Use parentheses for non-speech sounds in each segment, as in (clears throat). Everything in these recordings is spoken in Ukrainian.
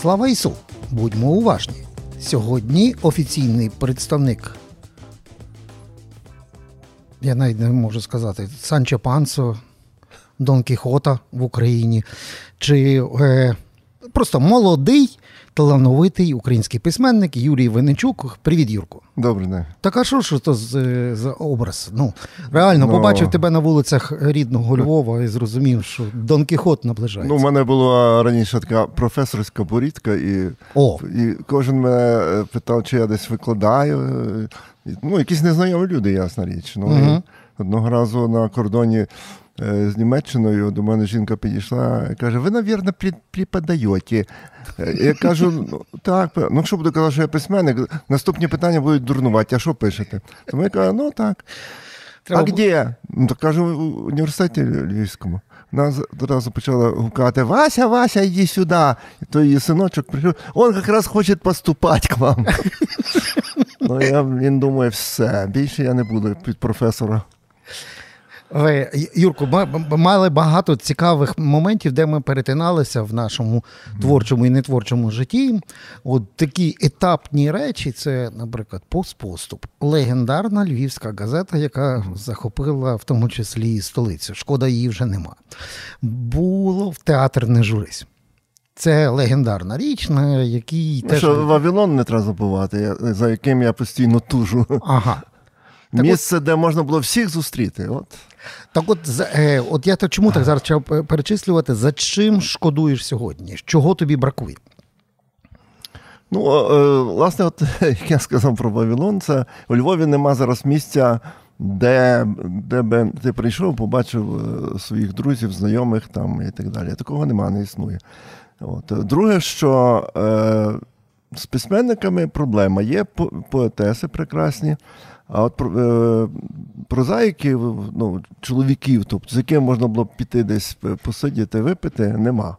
Слава Ісу! Будьмо уважні. Сьогодні офіційний представник. Я навіть не можу сказати Санчо Пансо, Дон Кіхота в Україні, чи е, просто молодий талановитий український письменник Юрій Венечук. Привіт, Юрку. Добрий день. Так а що ж то з, за образ? Ну, реально, Ну. побачив тебе на вулицях рідного Львова і зрозумів, що Дон Кіхот наближається. Ну, у мене була раніше така професорська борідка, і, О, і кожен мене е, питав, чи я десь викладаю. е, Ну, якісь незнайомі люди, ясна річ. Ну, і одного разу на кордоні е, з Німеччиною до мене жінка підійшла і каже: ви, навірно, преподаєте. Е, Я кажу, ну так, ну якщо буду казати, що я письменник, наступні питання будуть дурнувати, а що пишете? Тому я кажу, ну так. треба а де? Ну, так кажу, у університеті Львівському. Нас одразу почала гукати Вася, Вася, іди сюди. І то її синочок прийшов, он якраз хоче поступати к вам. (laughs) ну, я, він думає, все, більше я не буду під професора. Ви, Юрку, ми мали багато цікавих моментів, де ми перетиналися в нашому творчому і нетворчому житті. От такі етапні речі, це, наприклад, постпоступ, легендарна львівська газета, яка захопила в тому числі і столицю. Шкода, її вже нема. Було в театр не журись. Це легендарна річ, на якій Ну, теж. що Вавилон не треба забувати, за яким я постійно тужу. Ага. Так Місце, де можна було всіх зустріти. От. Так от, е, от я так чому так зараз почав перечислювати, за чим шкодуєш сьогодні? Чого тобі бракує? Ну, е, власне, от (laughs) як я сказав про Вавилон, це у Львові нема зараз місця, де, де би ти прийшов, побачив е, своїх друзів, знайомих там і так далі. Такого нема, не існує. От. Друге, що е, з письменниками проблема. Є поетеси прекрасні, а от про- е, прозаїків, ну, чоловіків, тобто, з яким можна було б піти десь е, посидіти, випити, нема.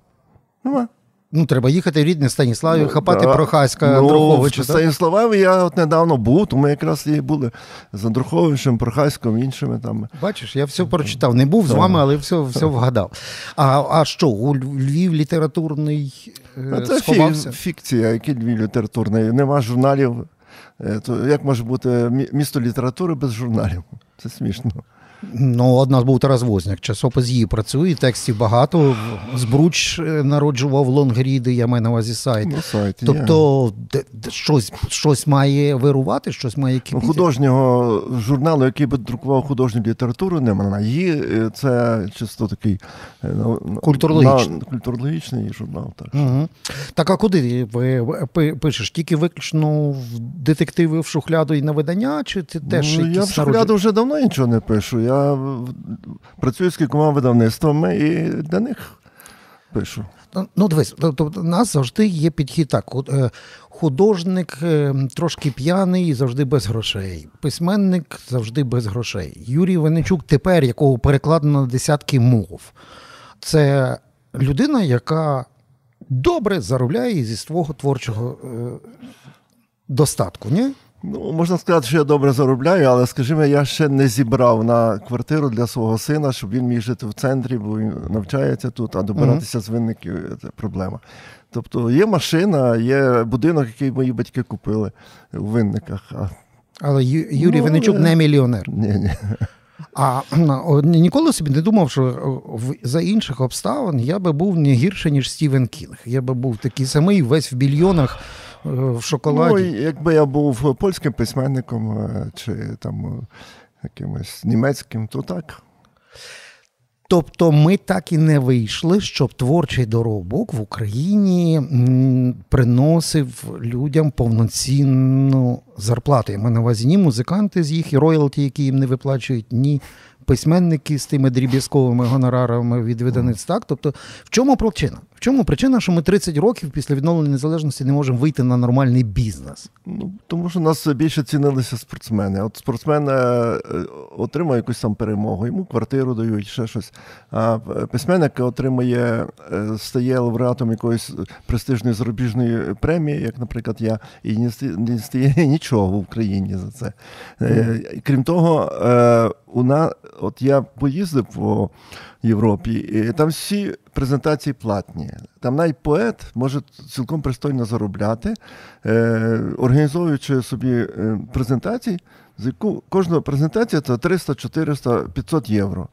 Нема. Ну, треба їхати в рідне Станіславі, Ну, хапати да. Прохаська ну, Андруховича. В так? Станіславові я от недавно був, тому якраз і були з Андруховичем, Прохаськом, іншими там. Бачиш, я все прочитав. Не був з вами, але все, все вгадав. А, а що, у Львів літературний е, це сховався? фі- фікція, який Львів літературний. Нема журналів. Е, То як може бути мі- місто літератури без журналів? Це смішно. Ну, од нас був Тарас Возняк, часопис її працює, текстів багато. Збруч е, народжував лонгріди, я маю на увазі сайт. Ну, сайт. Тобто де- де щось, щось має вирувати, щось має Ну, кипіти. художнього журналу, який би друкував художню літературу, немає. Її е, це чисто такий е, ну, Культурологічний. на- культурологічний журнал. Так. Угу. Так, а куди ви пи- пишеш? Тільки виключно в детективи в шухляду і на видання, чи ти теж ну, я в якісь шухляду вже давно нічого не пишу. Я працюю з кількома видавництвами і для них пишу. Ну, Ну, дивись, тобто у нас завжди є підхід так. е, Художник е, трошки п'яний, завжди без грошей. Письменник завжди без грошей. Юрій Венечук, тепер якого перекладено на десятки мов. Це людина, яка добре заробляє зі свого творчого е, достатку. Ні? Ну, можна сказати, що я добре заробляю, але, скажімо, я ще не зібрав на квартиру для свого сина, щоб він міг жити в центрі, бо він навчається тут, а добиратися з винників це проблема. Тобто є машина, є будинок, який мої батьки купили у винниках. А Але Ю- Юрій Ну, Венечук не мільйонер. ні, ні. А ніколи собі не думав, що за інших обставин я би був не гірше, ніж Стівен Кінг. Я би був такий самий, весь в більйонах в Ну, шоколаді. і якби я був польським письменником е, чи там е, якимось німецьким, то так. Тобто ми так і не вийшли, щоб творчий доробок в Україні приносив людям повноцінну зарплату. Я маю на увазі ні музиканти з їх і роялті, які їм не виплачують, ні письменники з тими дріб'язковими гонорарами від видавництв. Так? Тобто, в чому причина? В чому причина, що ми 30 років після відновлення незалежності не можемо вийти на нормальний бізнес? Ну, тому що нас більше цінилися спортсмени. От спортсмен е, отримує якусь там перемогу, йому квартиру дають, ще щось. А е, письменник отримує, е, стає лауреатом якоїсь престижної зарубіжної премії, як, наприклад, я, і не стає, (laughs) нічого в Україні за це. Е, Крім того, е, у нас, от я поїздив по Європі, і там всі презентації платні. Там навіть поет може цілком пристойно заробляти, е, організовуючи собі е, презентації, з яку кожна презентація це 300, 400, 500 євро.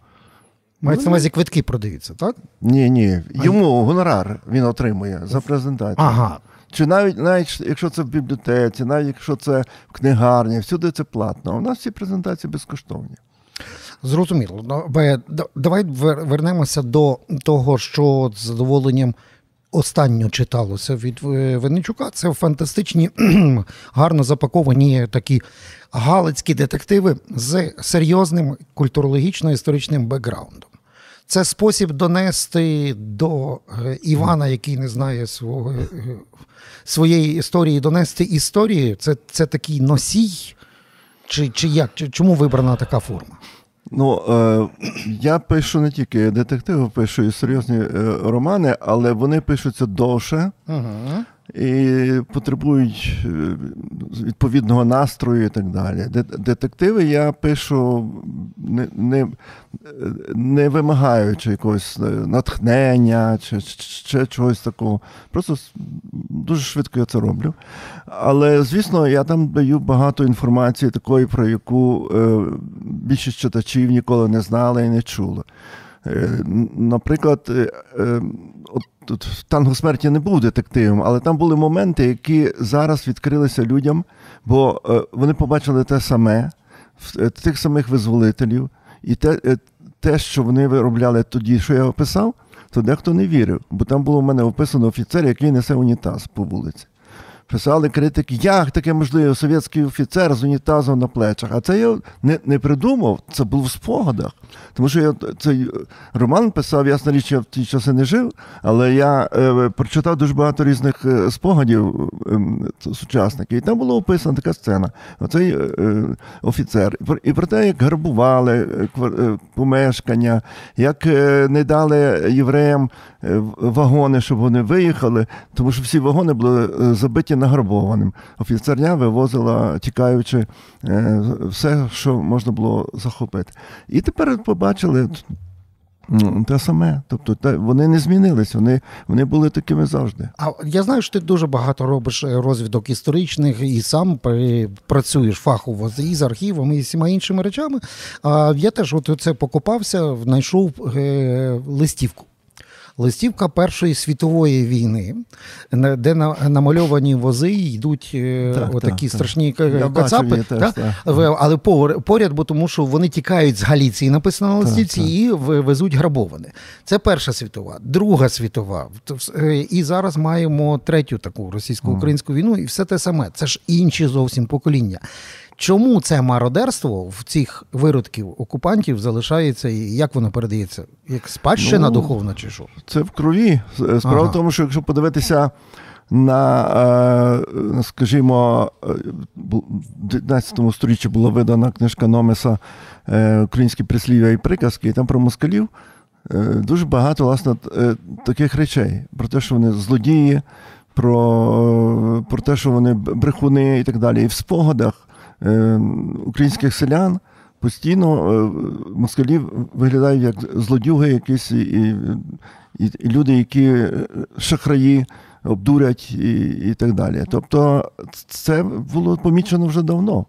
Мається на увазі квитки продаються, так? Ні, ні. Йому гонорар він отримує за презентацію. Ага. Чи навіть навіть якщо це в бібліотеці, навіть якщо це в книгарні, всюди це платно. А у нас всі презентації безкоштовні. Зрозуміло. Ну, давай вернемося до того, що з задоволенням останньо читалося від е, Венечука. Це фантастичні, гарно запаковані такі галицькі детективи з серйозним культурологічно-історичним бекграундом. Це спосіб донести до е, Івана, який не знає свого, е, своєї історії, донести історію. Це це такий носій, чи чи як? Чому вибрана така форма? Ну, е, я пишу не тільки детективи, пишу і серйозні е, романи, але вони пишуться довше. Uh-huh і потребують е, відповідного настрою і так далі. Детективи я пишу, не не, не вимагаючи якогось е, натхнення чи ще чогось такого. Просто дуже швидко я це роблю. Але, звісно, я там даю багато інформації, такої, про яку е, більшість читачів ніколи не знали і не чули. Наприклад, от тут танго смерті не був детективом, але там були моменти, які зараз відкрилися людям, бо е, вони побачили те саме тих самих визволителів, і те, е, те, що вони виробляли тоді, що я описав, то дехто не вірив, бо там було в мене описано офіцер, який несе унітаз по вулиці. Писали критики, як таке можливо, совєтський офіцер з унітазом на плечах. А це я не не придумав, це було в спогадах. Тому що я цей роман писав, ясна річ, я в ті часи не жив, але я е, прочитав дуже багато різних е, спогадів е, сучасників. І там була описана така сцена. Оцей е, офіцер. І про те, як гарбували е, е, помешкання, як не дали євреям вагони, щоб вони виїхали, тому що всі вагони були забиті награбованим. Офіцерня вивозила, тікаючи, все, що можна було захопити. І тепер побачили. Те саме, тобто те, вони не змінились, вони вони були такими завжди. А я знаю, що ти дуже багато робиш розвідок історичних і сам працюєш фахово і з архівами, і всіма іншими речами. А я теж от це покопався, знайшов е, листівку листівка Першої світової війни, де намальовані вози йдуть е, так, отакі так, страшні так. кацапи. Теж, так? Але поряд, бо тому що вони тікають з Галіції, написано на листівці, і везуть грабоване. Це Перша світова, Друга світова. Е, і зараз маємо третю таку російсько-українську війну, і все те саме. Це ж інші зовсім покоління. Чому це мародерство в цих виродків окупантів залишається і як воно передається? Як спадщина ну, духовна чи що? Це в крові. Справа ага. в тому, що якщо подивитися на, е, скажімо, в 19 сторіччі була видана книжка Номеса е, Українські прислів'я і приказки, і там про москалів е, дуже багато власне таких речей. Про те, що вони злодії, про, про те, що вони брехуни і так далі. І в спогадах. Е, українських селян постійно е, москалі виглядають як злодюги, якісь і, і, і люди, які е, шахраї. Обдурять і і так далі. Тобто це було помічено вже давно.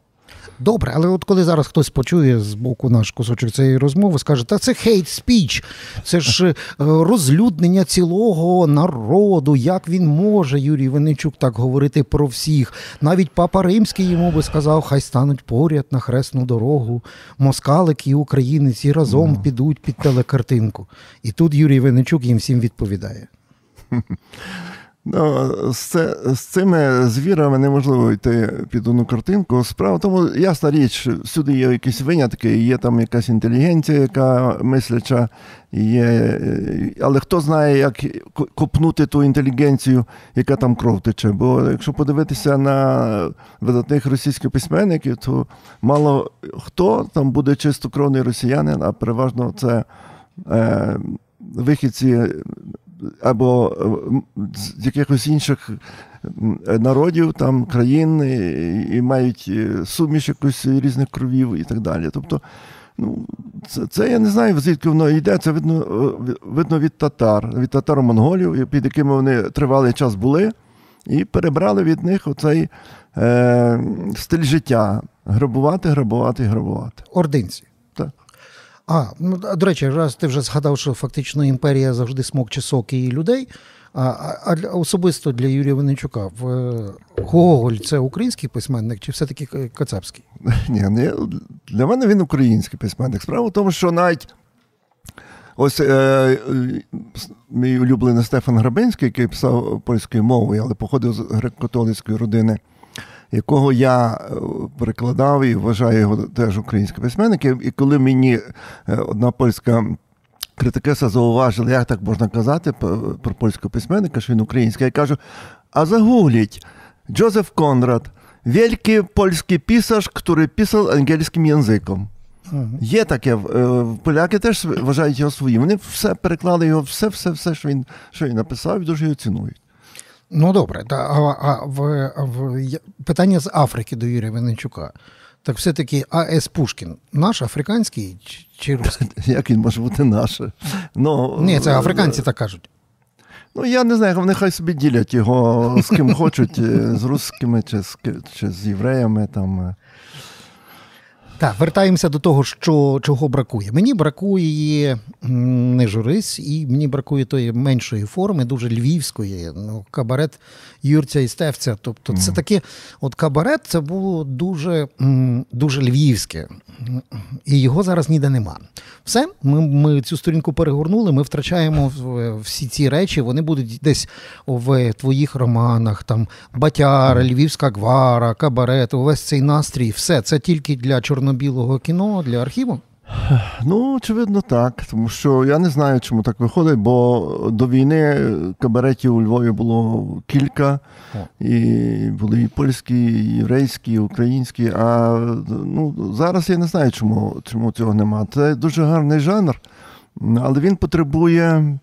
Добре, але от коли зараз хтось почує з боку наш кусочок цієї розмови, скаже, та це хейт спіч, це ж е, розлюднення цілого народу. Як він може, Юрій Венечук, так говорити про всіх? Навіть папа Римський йому би сказав, хай стануть поряд на хресну дорогу. Москалик і українець і разом mm. підуть під телекартинку. І тут Юрій Венечук їм всім відповідає. (laughs) Ну, З з цими звірами неможливо йти під одну картинку. Справа тому, ясна річ, всюди є якісь винятки, є там якась інтелігенція, яка мисляча, є, але хто знає, як копнути ту інтелігенцію, яка там кров тече. Бо якщо подивитися на видатних російських письменників, то мало хто там буде чистокровний росіянин, а переважно це е, вихідці або е, з якихось інших народів, там, країн, і мають е, суміш якусь різних кровів і так далі. Тобто Ну, це, це я не знаю, звідки воно йде. Це видно е, видно від татар, від татаро-монголів, під якими вони тривалий час були, і перебрали від них оцей е, стиль життя: грабувати, грабувати, грабувати. Ординці. Так. А, ну до речі, раз ти вже згадав, що фактично імперія завжди смокче соки і людей. А а особисто для Юрія Винничука е, Гоголь це український письменник чи все-таки Кацапський? (laughs) Ні, не, Для мене він український письменник. Справа в тому, що навіть ось е, мій улюблений Стефан Грабинський, який писав польською мовою, але походив з греко-католицької родини, якого я е, перекладав і вважаю його теж українським письменником. І коли мені е, одна польська критикеса зауважили, як так можна казати про польського письменника, що він український. Я кажу: а загугліть Джозеф Конрад, великий польський писар, який писав ангельським язиком. Угу. Є таке, е, поляки теж вважають його своїм. Вони все переклали його, все, все, все, що він що він написав, і дуже його цінують. Ну добре, а, а в, в питання з Африки до Юрія Венечука. Так все-таки А.С. Пушкін наш африканський чи русський? (laughs) Як він може бути наш? Ну, Ні, це африканці так кажуть. Ну, я не знаю, вони хай собі ділять його з ким хочуть, е, з русскими чи з чи з євреями. там. Так, вертаємося до того, що чого бракує. Мені бракує не журись, і мені бракує тої меншої форми, дуже львівської. Ну, Кабарет Юрця і Стевця. Тобто, це таке, от кабарет це було дуже дуже львівське, і його зараз ніде нема. Все, ми ми цю сторінку перегорнули, ми втрачаємо всі ці речі, вони будуть десь в твоїх романах, там Батяра, Львівська гвара, кабарет, увесь цей настрій, все це тільки для чорно-білого кіно, для архіву. Ну, очевидно, так. Тому що я не знаю, чому так виходить, бо до війни кабаретів у Львові було кілька. І були і польські, і єврейські, і українські. А ну, зараз я не знаю, чому, чому цього нема. Це дуже гарний жанр, але він потребує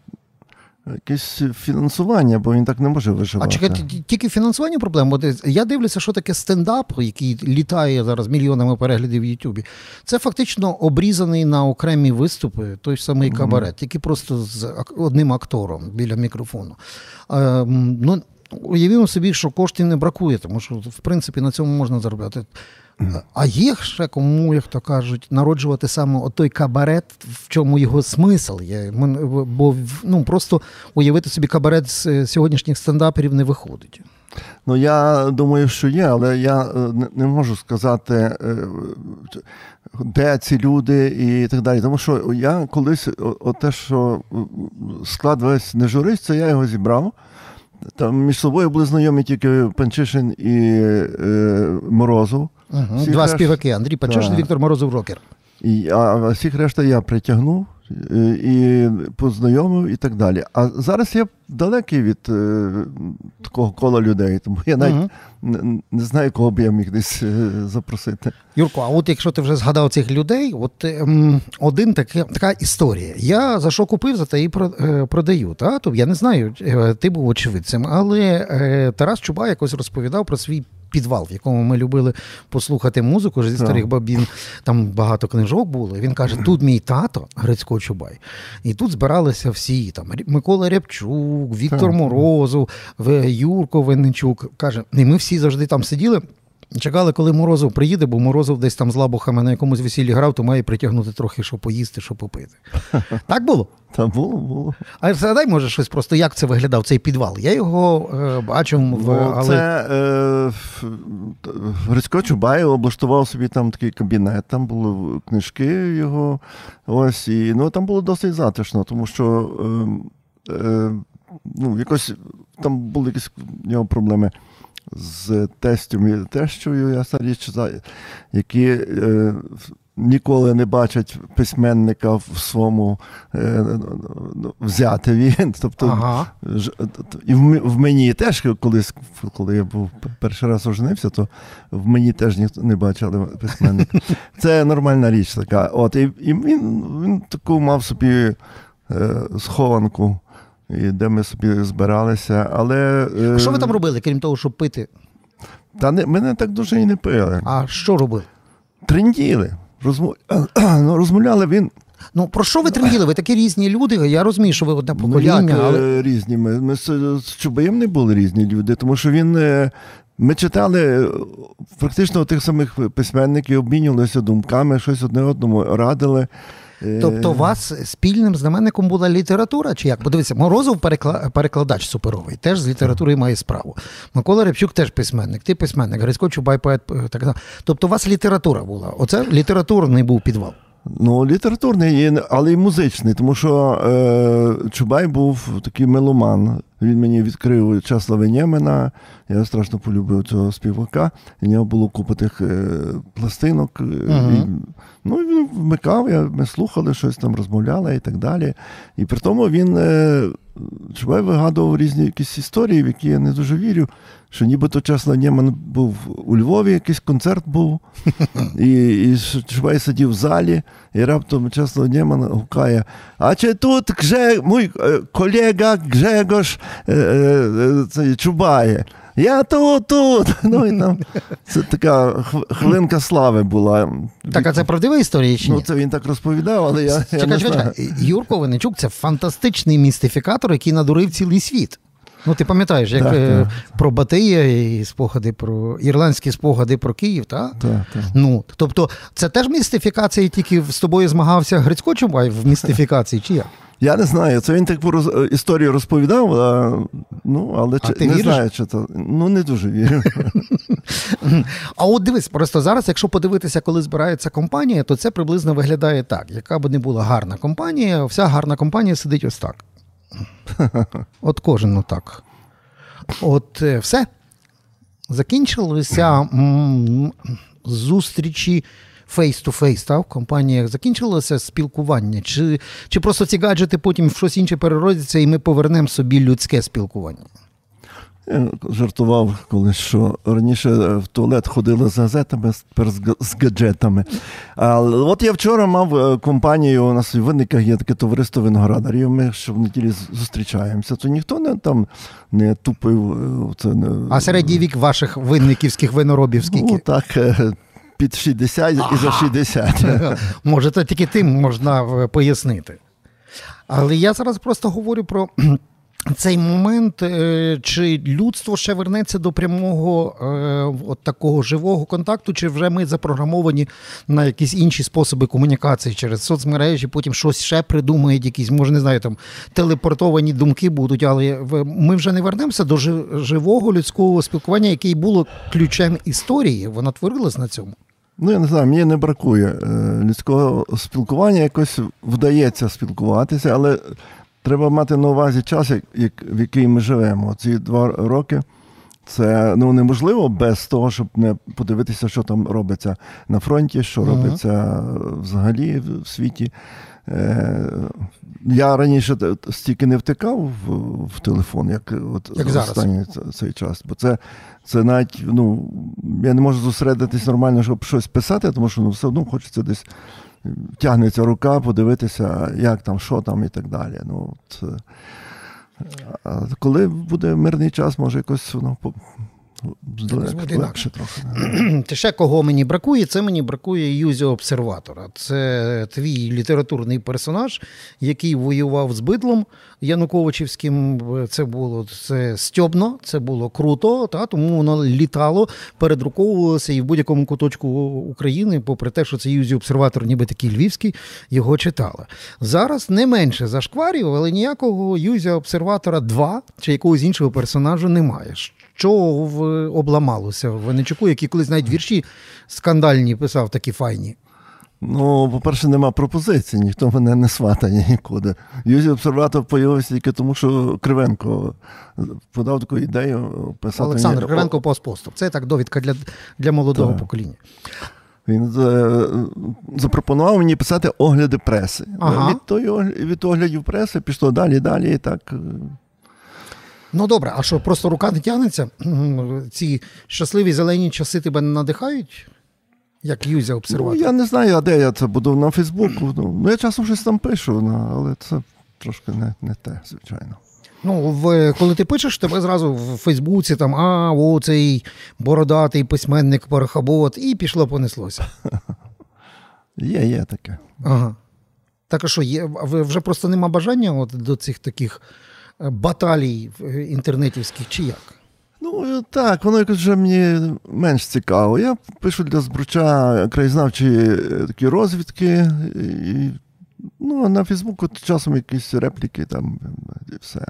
якесь фінансування, бо він так не може виживати. А чекайте, тільки фінансування проблема. Я дивлюся, що таке стендап, який літає зараз мільйонами переглядів в Ютубі. Це фактично обрізаний на окремі виступи той самий кабарет, тільки просто з одним актором біля мікрофону. Ну, Уявімо собі, що коштів не бракує, тому що в принципі на цьому можна заробляти. А є ще кому, як то кажуть, народжувати саме той кабарет, в чому його смисл є. Бо ну, просто уявити собі кабарет з е, сьогоднішніх стендаперів не виходить. Ну, я думаю, що є, але я е, не можу сказати, е, де ці люди і так далі. Тому що я колись, те, що склад весь не журист, це я його зібрав. Там між собою були знайомі тільки Панчишин і е, Морозов. Угу. Два решт... співаки Андрій Панчишин, Віктор Морозов Рокер. І, А всіх решта я притягнув і познайомив і так далі. А зараз я далекий від е, такого кола людей, тому я навіть угу. не, не знаю, кого б я міг десь е, запросити. Юрко, а от якщо ти вже згадав цих людей, от ем, один таке, така історія. Я за що купив, за те і е, продаю. Та? Тобто я не знаю, е, ти був очевидцем, але е, Тарас Чуба якось розповідав про свій підвал, в якому ми любили послухати музику зі старих бабін. Там багато книжок було. Він каже: тут мій тато Грицько Чубай. І тут збиралися всі там Микола Рябчук, Віктор Морозов, Юрко Винничук. Каже, і ми всі завжди там сиділи. Чекали, коли Морозов приїде, бо Морозов десь там з лабухами на якомусь весіллі грав, то має притягнути трохи, що поїсти, що попити. (laughs) Так було? Та було, було. А згадай, може, щось просто, як це виглядав, цей підвал. Я його е, бачив в. Ну, але... Це е, Грицько Чубай облаштував собі там такий кабінет, там були книжки його. Ось, і ну, там було досить затишно, тому що е, е, ну, якось там були якісь в нього проблеми з тестем і тещою, ясна річ, які е, ніколи не бачать письменника в своєму е, взятиві. (laughs) Тобто, ага. І в мені теж, колись, коли я був перший раз оженився, то в мені теж ніхто не бачили письменника. (laughs) Це нормальна річ така. От, І і він, він таку мав собі е, схованку і де ми собі збиралися. Але а що ви там робили, крім того, щоб пити? Та не, ми не так дуже і не пили. А що робили? Тренділи. розмов... (clears throat) ну, розмовляли він. Ну, про що ви тренділи? Ви такі різні люди. Я розумію, що ви одне Ну, покоління, як але е, різні. Ми, ми з, з Чубаєм не були різні люди, тому що він. е, Ми читали е, практично тих самих письменників, обмінювалися думками, щось одне одному радили. Е, тобто у вас спільним знаменником була література, чи як? Подивіться, Морозов перекла- перекладач суперовий, теж з літературою має справу. Микола Рябчук теж письменник, ти письменник, Грицько Чубай поет. е, Так, далі. тобто у вас література була. Оце літературний був підвал. Ну, літературний, але й музичний, тому що е, Чубай був такий меломан. Він мені відкрив Чеслава Нємена. Я страшно полюбив цього співака. В нього було купа тих е, пластинок. Мгм. І, ну, він вмикав, я, ми слухали щось там, розмовляли і так далі. І при тому він е, Чубай вигадував різні якісь історії, в які я не дуже вірю. Що нібито Чеслав Нєман був у Львові, якийсь концерт був, (laughs) і, і Чубай сидів в залі, і раптом Чеслав Нєман гукає: А чи тут Гже, мій е, колега Гжегош цей, Чубає? Я тут, тут. (laughs) Ну, і там, це така хвилинка слави була. Так, а це правдива історія чи ні? Ну, це він так розповідав, але я, я не чекай, знаю. чекай. Юрко Винничук це фантастичний містифікатор, який надурив цілий світ. Ну, ти пам'ятаєш, як Так, е, так. про Батия і спогади про ірландські спогади про Київ, так? Так, так. Ну, тобто, це теж містифікація, тільки з тобою змагався Грицько Чубай в містифікації, чи як? Я не знаю, це він таку роз... е, історію розповідав, а, ну, але А чи... ти не віриш? знаю, чи то. Ну, не дуже вірю. А от дивись, просто зараз, якщо подивитися, коли збирається компанія, то це приблизно виглядає так. Яка б не була гарна компанія, вся гарна компанія сидить ось так. (laughs) От кожен отак. От е, все. Закінчилися м, зустрічі face-to-face, в компаніях. Закінчилося спілкування. Чи, чи просто ці гаджети потім в щось інше переродяться, і ми повернемо собі людське спілкування? Я жартував колись, що раніше в туалет ходили з газетами, тепер з гаджетами. А от я вчора мав е, компанію, у нас в Винниках є таке товариство виноградарів. Ми що в неділі зустрічаємося, то ніхто не там не тупив. е, Це, не... А середній вік ваших винниківських виноробів скільки? Ну, так, е, під 60 і за 60. (laughs) Може, то тільки тим можна е, пояснити. Але я зараз просто говорю про (clears throat) цей момент, е, чи людство ще вернеться до прямого е, от такого живого контакту, чи вже ми запрограмовані на якісь інші способи комунікації через соцмережі, потім щось ще придумають, якісь, може, не знаю, там телепортовані думки будуть, але ми вже не вернемося до живого людського спілкування, яке було ключем історії. Вона творилась на цьому. Ну, я не знаю, мені не бракує е, людського спілкування, якось вдається спілкуватися, але треба мати на увазі час, як, в який ми живемо. Ці два роки це ну, неможливо без того, щоб не подивитися, що там робиться на фронті, що робиться взагалі в світі. Е, я раніше стільки не втикав в, в телефон, як, от Як зараз. останній цей час. Бо це, це навіть, ну, я не можу зосередитись нормально, щоб щось писати, тому що ну, все одно хочеться десь тягнеться рука, подивитися, як там, що там і так далі. Ну, от, е, а коли буде мирний час, може якось воно по- Буде легше трохи. Ти ще кого мені бракує? Це мені бракує Юзі Обсерватора. Це твій літературний персонаж, який воював з бидлом Януковичівським. Це було це стьобно, це було круто, та, тому воно літало, передруковувалося і в будь-якому куточку України, попри те, що це Юзі Обсерватор, ніби такий львівський, його читали. Зараз не менше зашкварів, але ніякого Юзі Обсерватора 2 чи якогось іншого персонажа немає. Що обламалося в Венечуку, який колись навіть вірші скандальні писав, такі файні. Ну, по-перше, нема пропозицій, ніхто мене не сватає нікуди. Юзі обсерватор появився тільки тому, що Кривенко подав таку ідею писати. Олександр мені- Кривенко постпоступ. Це так довідка для, для молодого Так. покоління. Він е, запропонував мені писати огляди преси. Ага. Від, огля- від оглядів преси пішло далі, далі. І так. Ну добре, а що просто рука не тягнеться? (clears throat) Ці щасливі зелені часи тебе не надихають? Як Юзя Ну, я не знаю, а де я це буду на Фейсбуку. Ну, ну, я часом щось там пишу, але це трошки не, не те, звичайно. Ну, в, коли ти пишеш, тебе зразу в Фейсбуці там, а, о, цей бородатий письменник Парахабот, і пішло понеслося. (laughs) Є, є таке. Ага. Так а що, є, вже просто нема бажання от до цих таких баталій е, інтернетівських чи як? Ну так, воно якось вже мені менш цікаво. Я пишу для збруча краєзнавчі е, такі розвідки, і, ну, а на Фейсбуку часом якісь репліки там і все.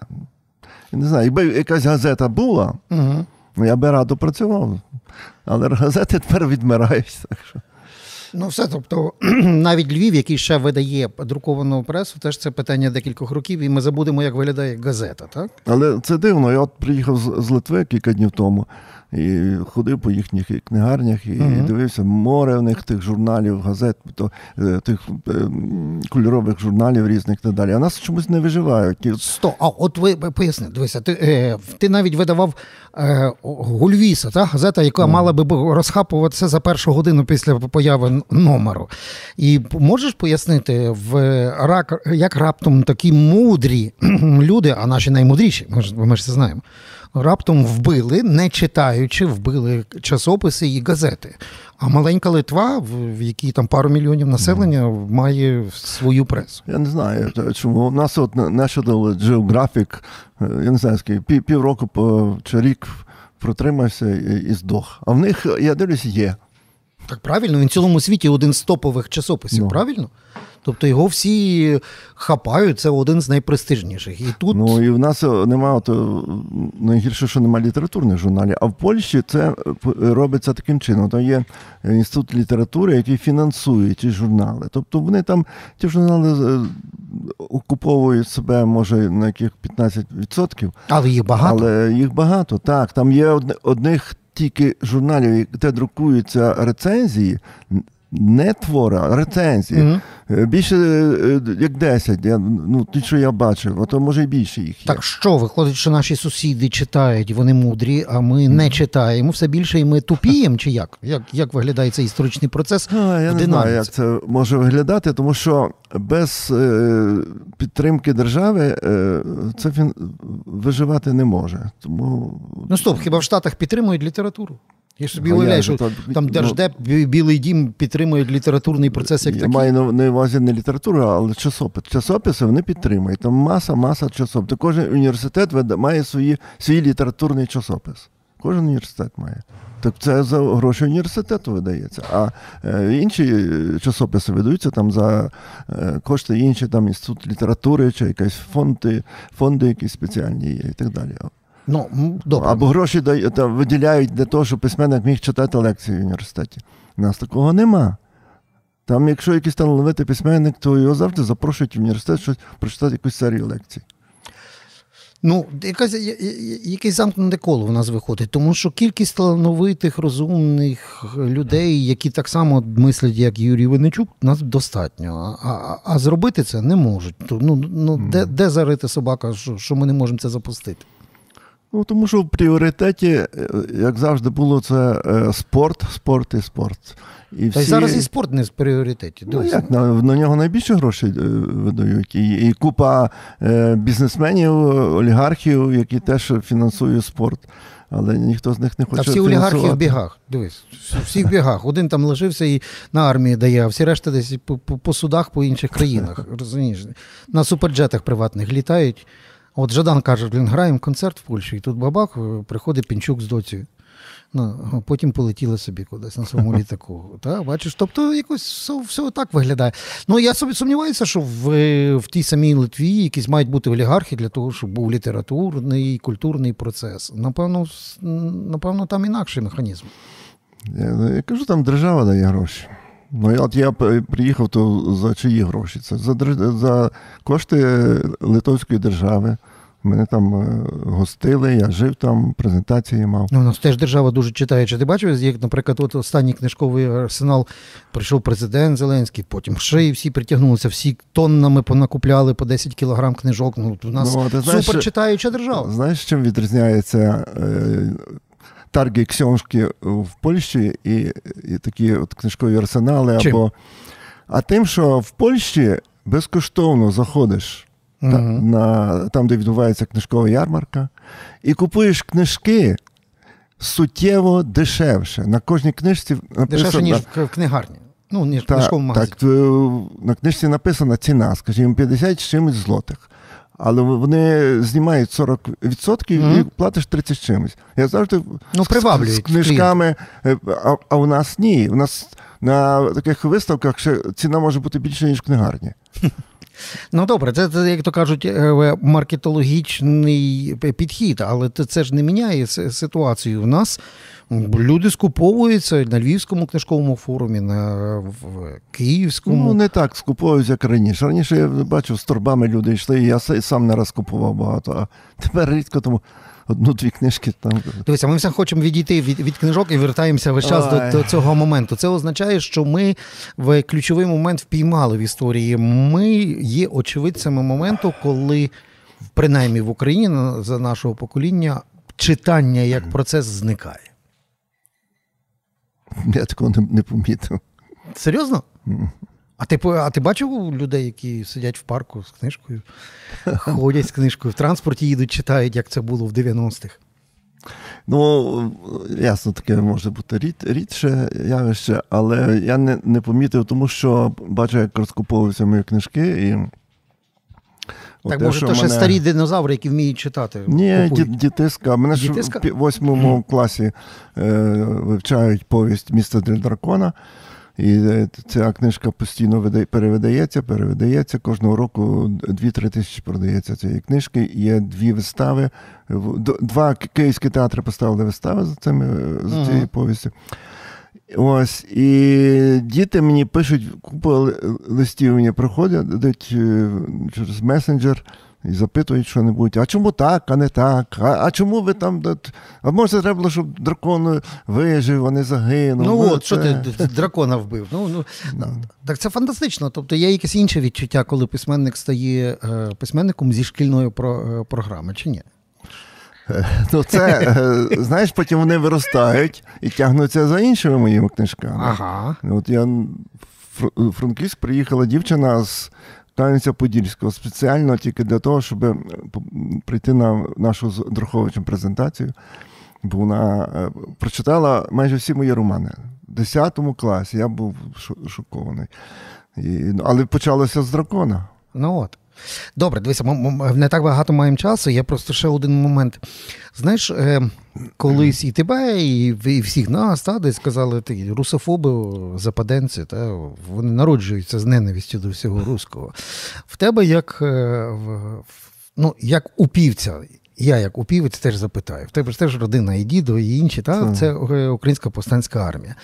Я не знаю, якби якась газета була, Угу. я би радо працював. Але (laughs) газети тепер відмирають. Так що. Ну, все, тобто, (clears throat) навіть Львів, який ще видає друковану пресу, теж це питання декількох років, і ми забудемо, як виглядає газета, так? Але це дивно. Я от приїхав з, Литви кілька днів тому і ходив по їхніх книгарнях і Мгм. дивився море в них тих журналів, газет, то, е, тих е, кольорових журналів різних і так далі. А нас чомусь не виживають. Сто. А от ви поясни, дивися, ти, е, ти навіть видавав е, Гульвіса, та газета, яка мала би розхапуватися за першу годину після появи номеру. І можеш пояснити, в рак, як раптом такі мудрі (clears throat) люди, а наші наймудріші, ми ж, ми ж це знаємо. Раптом вбили, не читаючи, вбили часописи і газети. А маленька Литва, в якій там пару мільйонів населення, має свою пресу. Я не знаю, чому. У нас от National Geographic, е, я не знаю, скільки, пів, півроку по, чи рік протримався і здох. А в них, я дивлюсь, є. Так правильно, він в цілому світі один з топових часописів, Ну. правильно? Тобто його всі хапають, це один з найпрестижніших. І тут Ну і в нас немає от, е, найгірше, що немає літературних журналів. А в Польщі це е, робиться таким чином. Там є інститут літератури, який фінансує ті журнали. Тобто вони там ті журнали е, окуповують себе, може, на яких 15%, але їх багато. але їх багато. Так, там є одних тільки журналів, де друкуються рецензії. Не твори, а рецензії. Е, Більше е, як 10, я, ну, ті, що я бачив, а то може і більше їх є. Так що виходить, що наші сусіди читають, вони мудрі, а ми не читаємо все більше, і ми тупіємо, чи як? Як, як виглядає цей історичний процес? А, я в не знаю, як це може виглядати, тому що без е, підтримки держави е, це фін... виживати не може. Тому Ну стоп, хіба в Штатах підтримують літературу? Я ж собі А уявляю, що то? там Ну, Держдеп, Бі- Білий дім підтримують літературний процес як я такий. маю на, на увазі не літературу, але часопис. Часописи вони підтримують. Там маса, маса часописів. Кожен університет має свої, свій літературний часопис. Кожен університет має. Так це за гроші університету видається. А е, інші часописи видаються там за е, кошти інші, там інститут літератури чи якісь фонди, фонди якісь спеціальні є і так далі. Ну, добре. Або гроші виділяють для того, щоб письменник міг читати лекції в університеті. У нас такого нема. Там, якщо якийсь талановитий письменник, то його завжди запрошують в університет щось прочитати якусь серію лекцій. Ну, якась, якесь замкнене коло в нас виходить, тому що кількість талановитих, розумних людей, які так само мислять, як Юрій Винничук, нас достатньо. А, а, а зробити це не можуть. Ну, ну, де, де зарити собака, що, що ми не можемо це запустити? Ну, тому що в пріоритеті, е, як завжди було, це е, спорт, спорт і спорт. І Та й зараз і спорт не в пріоритеті. Ну, як, на, на нього найбільше грошей е, видають. І, і купа е, бізнесменів, олігархів, які теж фінансують спорт. Але ніхто з них не хоче Та всі олігархи в бігах. Дивись, всі- в бігах. Один там лишився і на армії дає, а всі решта десь по, по, по судах по інших країнах. (laughs) Розумієш? На суперджетах приватних літають. От Жадан каже, блін, граємо концерт в Польщі, і тут бабах, е, приходить пінчук з доцею. Ну, потім полетіли собі кудись на своєму літаку. Та, бачиш, тобто якось все, все так виглядає. Ну я собі сумніваюся, що в, в тій самій Литві якісь мають бути олігархи для того, щоб був літературний культурний процес. Напевно, напевно, там інакший механізм. Я, я кажу, там держава дає гроші. Ну, от я приїхав, то за чиї гроші? Це за, за кошти Литовської держави. Мене там е, гостили, я жив там, презентації мав. Ну, у нас теж держава дуже читає. Чи ти бачив, як, наприклад, от останній книжковий арсенал прийшов президент Зеленський, потім ще всі притягнулися, всі тоннами понакупляли по 10 кілограм книжок. Ну, у нас Ну, суперчитаюча держава. Знаєш, чим відрізняється е, тарги в Польщі і, і такі от книжкові арсенали? Чим? Або... А тим, що в Польщі безкоштовно заходиш та, на, там, де відбувається книжкова ярмарка, і купуєш книжки суттєво дешевше. На кожній книжці написано, Дешевше, ніж в, в книгарні. Ну, ніж книжковому магазині. Так, на книжці написана ціна, скажімо, 50 з чимось злотих. Але вони знімають 40% mm-hmm. і платиш 30 чимось. Я завжди ну, з, з книжками, е, а, а у нас ні. У нас на таких виставках ще ціна може бути більше, ніж книгарні. (laughs) Ну добре, це, це як то кажуть, е, маркетологічний підхід, але це ж не міняє ситуацію. У нас люди скуповуються на Львівському книжковому форумі, на в Київському. Ну, не так скуповуються, як раніше. Раніше я бачив, з торбами люди йшли, я сам не раз купував багато, а тепер рідко тому одну-дві книжки там. Дивіться, ми все хочемо відійти від від книжок і вертаємося весь час до, до цього моменту. Це означає, що ми в ключовий момент впіймали в історії. Ми є очевидцями моменту, коли, принаймні в Україні за нашого покоління, читання як процес зникає. Я такого не, не помітив. Серйозно? А ти а ти бачив людей, які сидять в парку з книжкою, (laughs) ходять з книжкою, в транспорті їдуть, читають, як це було в 90-х? Ну, ясно, таке може бути рід, рідше явище, але я не не помітив, тому що бачу, як розкуповуються мої книжки. і так, те, може, то мене... ще старі динозаври, які вміють читати. Ні, дітиска. Мене ж в восьмому класі е, вивчають повість Місто для дракона. І е, ця книжка постійно перевидається, перевидається. Кожного року 2-3 тисячі продається цієї книжки. Є дві вистави. Два київські театри поставили вистави за цими за цією повістю. Ось, і діти мені пишуть, купа листів мені приходять, дають е, через месенджер і запитують що-небудь, а чому так, а не так? А а чому ви там. А може, треба було, щоб дракон вижив, а не загинув. Ну, от, що ти дракона вбив. Ну, ну, (laughs) Так це фантастично. Тобто є якесь інше відчуття, коли письменник стає е, письменником зі шкільної про, програми, чи ні? Ну, це, (laughs) знаєш, потім вони виростають і тягнуться за іншими моїми книжками. Ага. От я Франківськ приїхала дівчина з Кам'янця-Подільського спеціально тільки для того, щоб прийти на нашу з Друховичем презентацію. Бо вона е, прочитала майже всі мої романи. В 10 класі я був шокований. Але почалося з дракона. Ну от. Добре, дивися, ми не так багато маємо часу. Я просто ще один момент. Знаєш, е, колись і тебе, і всіх нас та, десь сказали, ти русофоби, западенці, та, вони народжуються з ненавистю до всього руського. В тебе як е, ну, як упівця, я, як упівець, теж запитаю. В тебе ж теж родина і дідо, і інші, та? це е, Українська повстанська армія.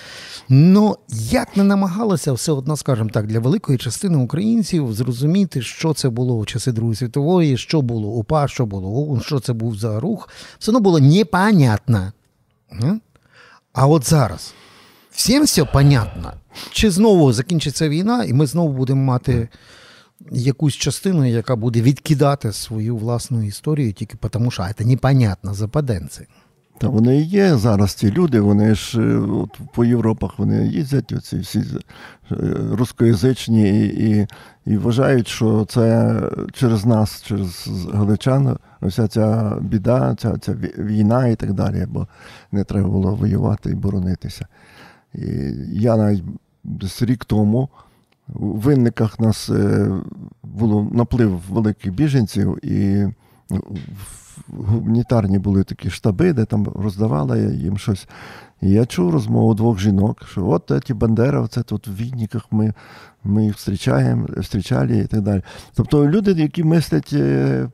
Ну, як не намагалося все одно, скажімо так, для великої частини українців зрозуміти, що це було у часи Другої світової, що було УПА, що було ОУН, що це був за рух, все одно було непонятно. А от зараз всім все понятно. Чи знову закінчиться війна, і ми знову будемо мати якусь частину, яка буде відкидати свою власну історію, тільки тому, що це непонятно западенці. Та вони і є зараз ці люди, вони ж е, от по Європах вони їздять, оці всі е, рускоязичні, і і вважають, що це через нас, через галичан, вся ця біда, ця ця війна і так далі, бо не треба було воювати і боронитися. І Я навіть десь рік тому у винниках нас е, було наплив великих біженців, і гуманітарні були такі штаби, де там роздавали їм щось. І я чув розмову двох жінок, що от ті бандеровці тут в Відніках ми ми їх зустрічаємо, зустрічали і так далі. Тобто люди, які мислять е,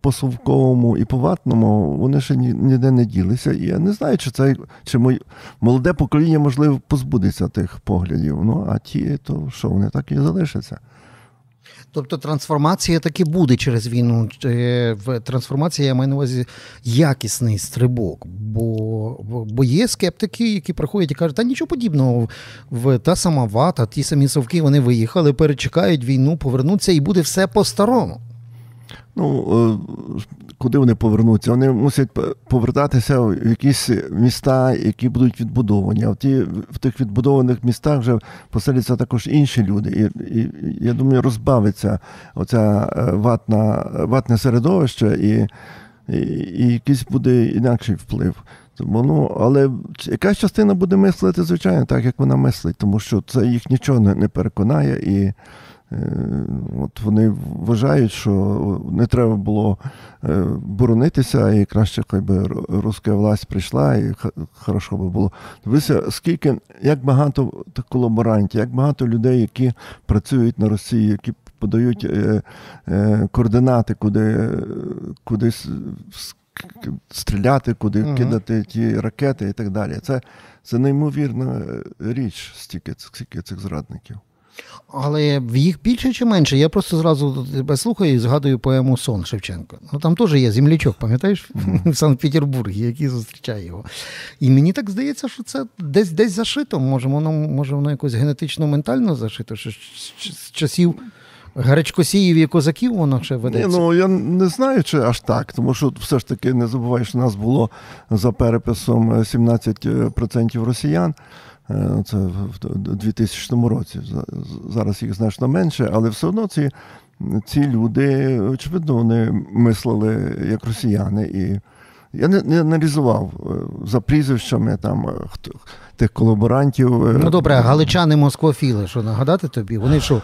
по Совковому і по Ватному, вони ще ніде не ділися. І я не знаю, чи це чи моє молоде покоління, можливо, позбудеться тих поглядів. Ну, а ті, то що, вони так і залишаться. Тобто трансформація таки буде через війну. В трансформації я маю на увазі якісний стрибок. Бо бо є скептики, які приходять і кажуть, та нічого подібного, в та сама вата, ті самі совки, вони виїхали, перечекають війну, повернуться, і буде все по-старому. Ну, е, куди вони повернуться? Вони мусять повертатися в якісь міста, які будуть відбудовані. А в ті в тих відбудованих містах вже поселяться також інші люди. І, і я думаю, розбавиться оця е, ватна, ватне середовище, і, і, і якийсь буде інакший вплив. Тому, ну, Але якась частина буде мислити, звичайно, так, як вона мислить, тому що це їх нічого не, переконає. І от вони вважають, що не треба було е, боронитися, і краще хай би руська власть прийшла, і хорошо би було. Дивися, скільки, як багато колаборантів, як багато людей, які працюють на Росії, які подають е, е, координати, куди кудись стріляти, куди угу. кидати ті ракети і так далі. Це це неймовірна річ, стільки, стільки цих зрадників. Але в їх більше чи менше? Я просто зразу тебе слухаю і згадую поему Сон Шевченко. Ну там теж є землячок, пам'ятаєш, mm-hmm. (laughs) в Санкт-Петербургі, який зустрічає його. І мені так здається, що це десь десь зашито. Може, воно може воно якось генетично ментально зашито, що з часів Гарячкосіїв і козаків воно ще ведеться? Ні, Ну я не знаю, чи аж так, тому що все ж таки не забувай, що нас було за переписом 17% росіян. Е, це в 2000 році. Зараз їх значно менше, але все одно ці ці люди, очевидно, вони мислили як росіяни. І я не не аналізував е, за прізвищами там хто тих колаборантів. Е, ну добре, галичани москвофіли, що нагадати тобі? Вони що?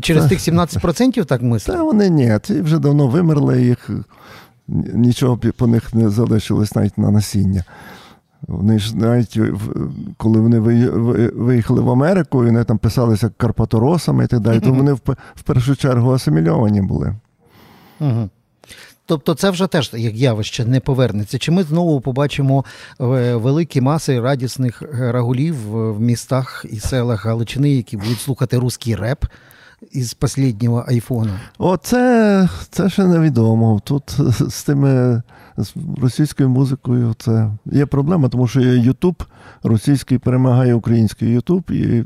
Через тих 17% так мислять? Та вони ні, ті вже давно вимерли, їх нічого по них не залишилось навіть на насіння. Вони ж навіть коли вони виїхали в Америку, і вони там писалися карпаторосами і так далі, то вони в першу чергу асимільовані були. Угу. Тобто це вже теж як явище не повернеться. Чи ми знову побачимо е, великі маси радісних рагулів в містах і селах Галичини, які будуть слухати русський реп? із останнього айфона? Оце це ще невідомо. Тут з тими з російською музикою це є проблема, тому що Ютуб російський перемагає український Ютуб, і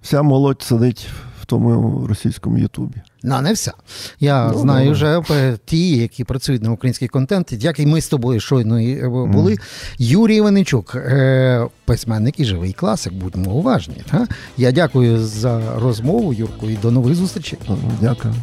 вся молодь сидить в тому російському Ютубі. Ну, не вся. Я ну, знаю вже ті, які працюють на український контент, як і ми з тобою щойно е, були. Mm. Юрій Іваничук, е, письменник і живий класик, будьмо уважні. Та? Я дякую за розмову, Юрку, і до нових зустрічей. Дякую.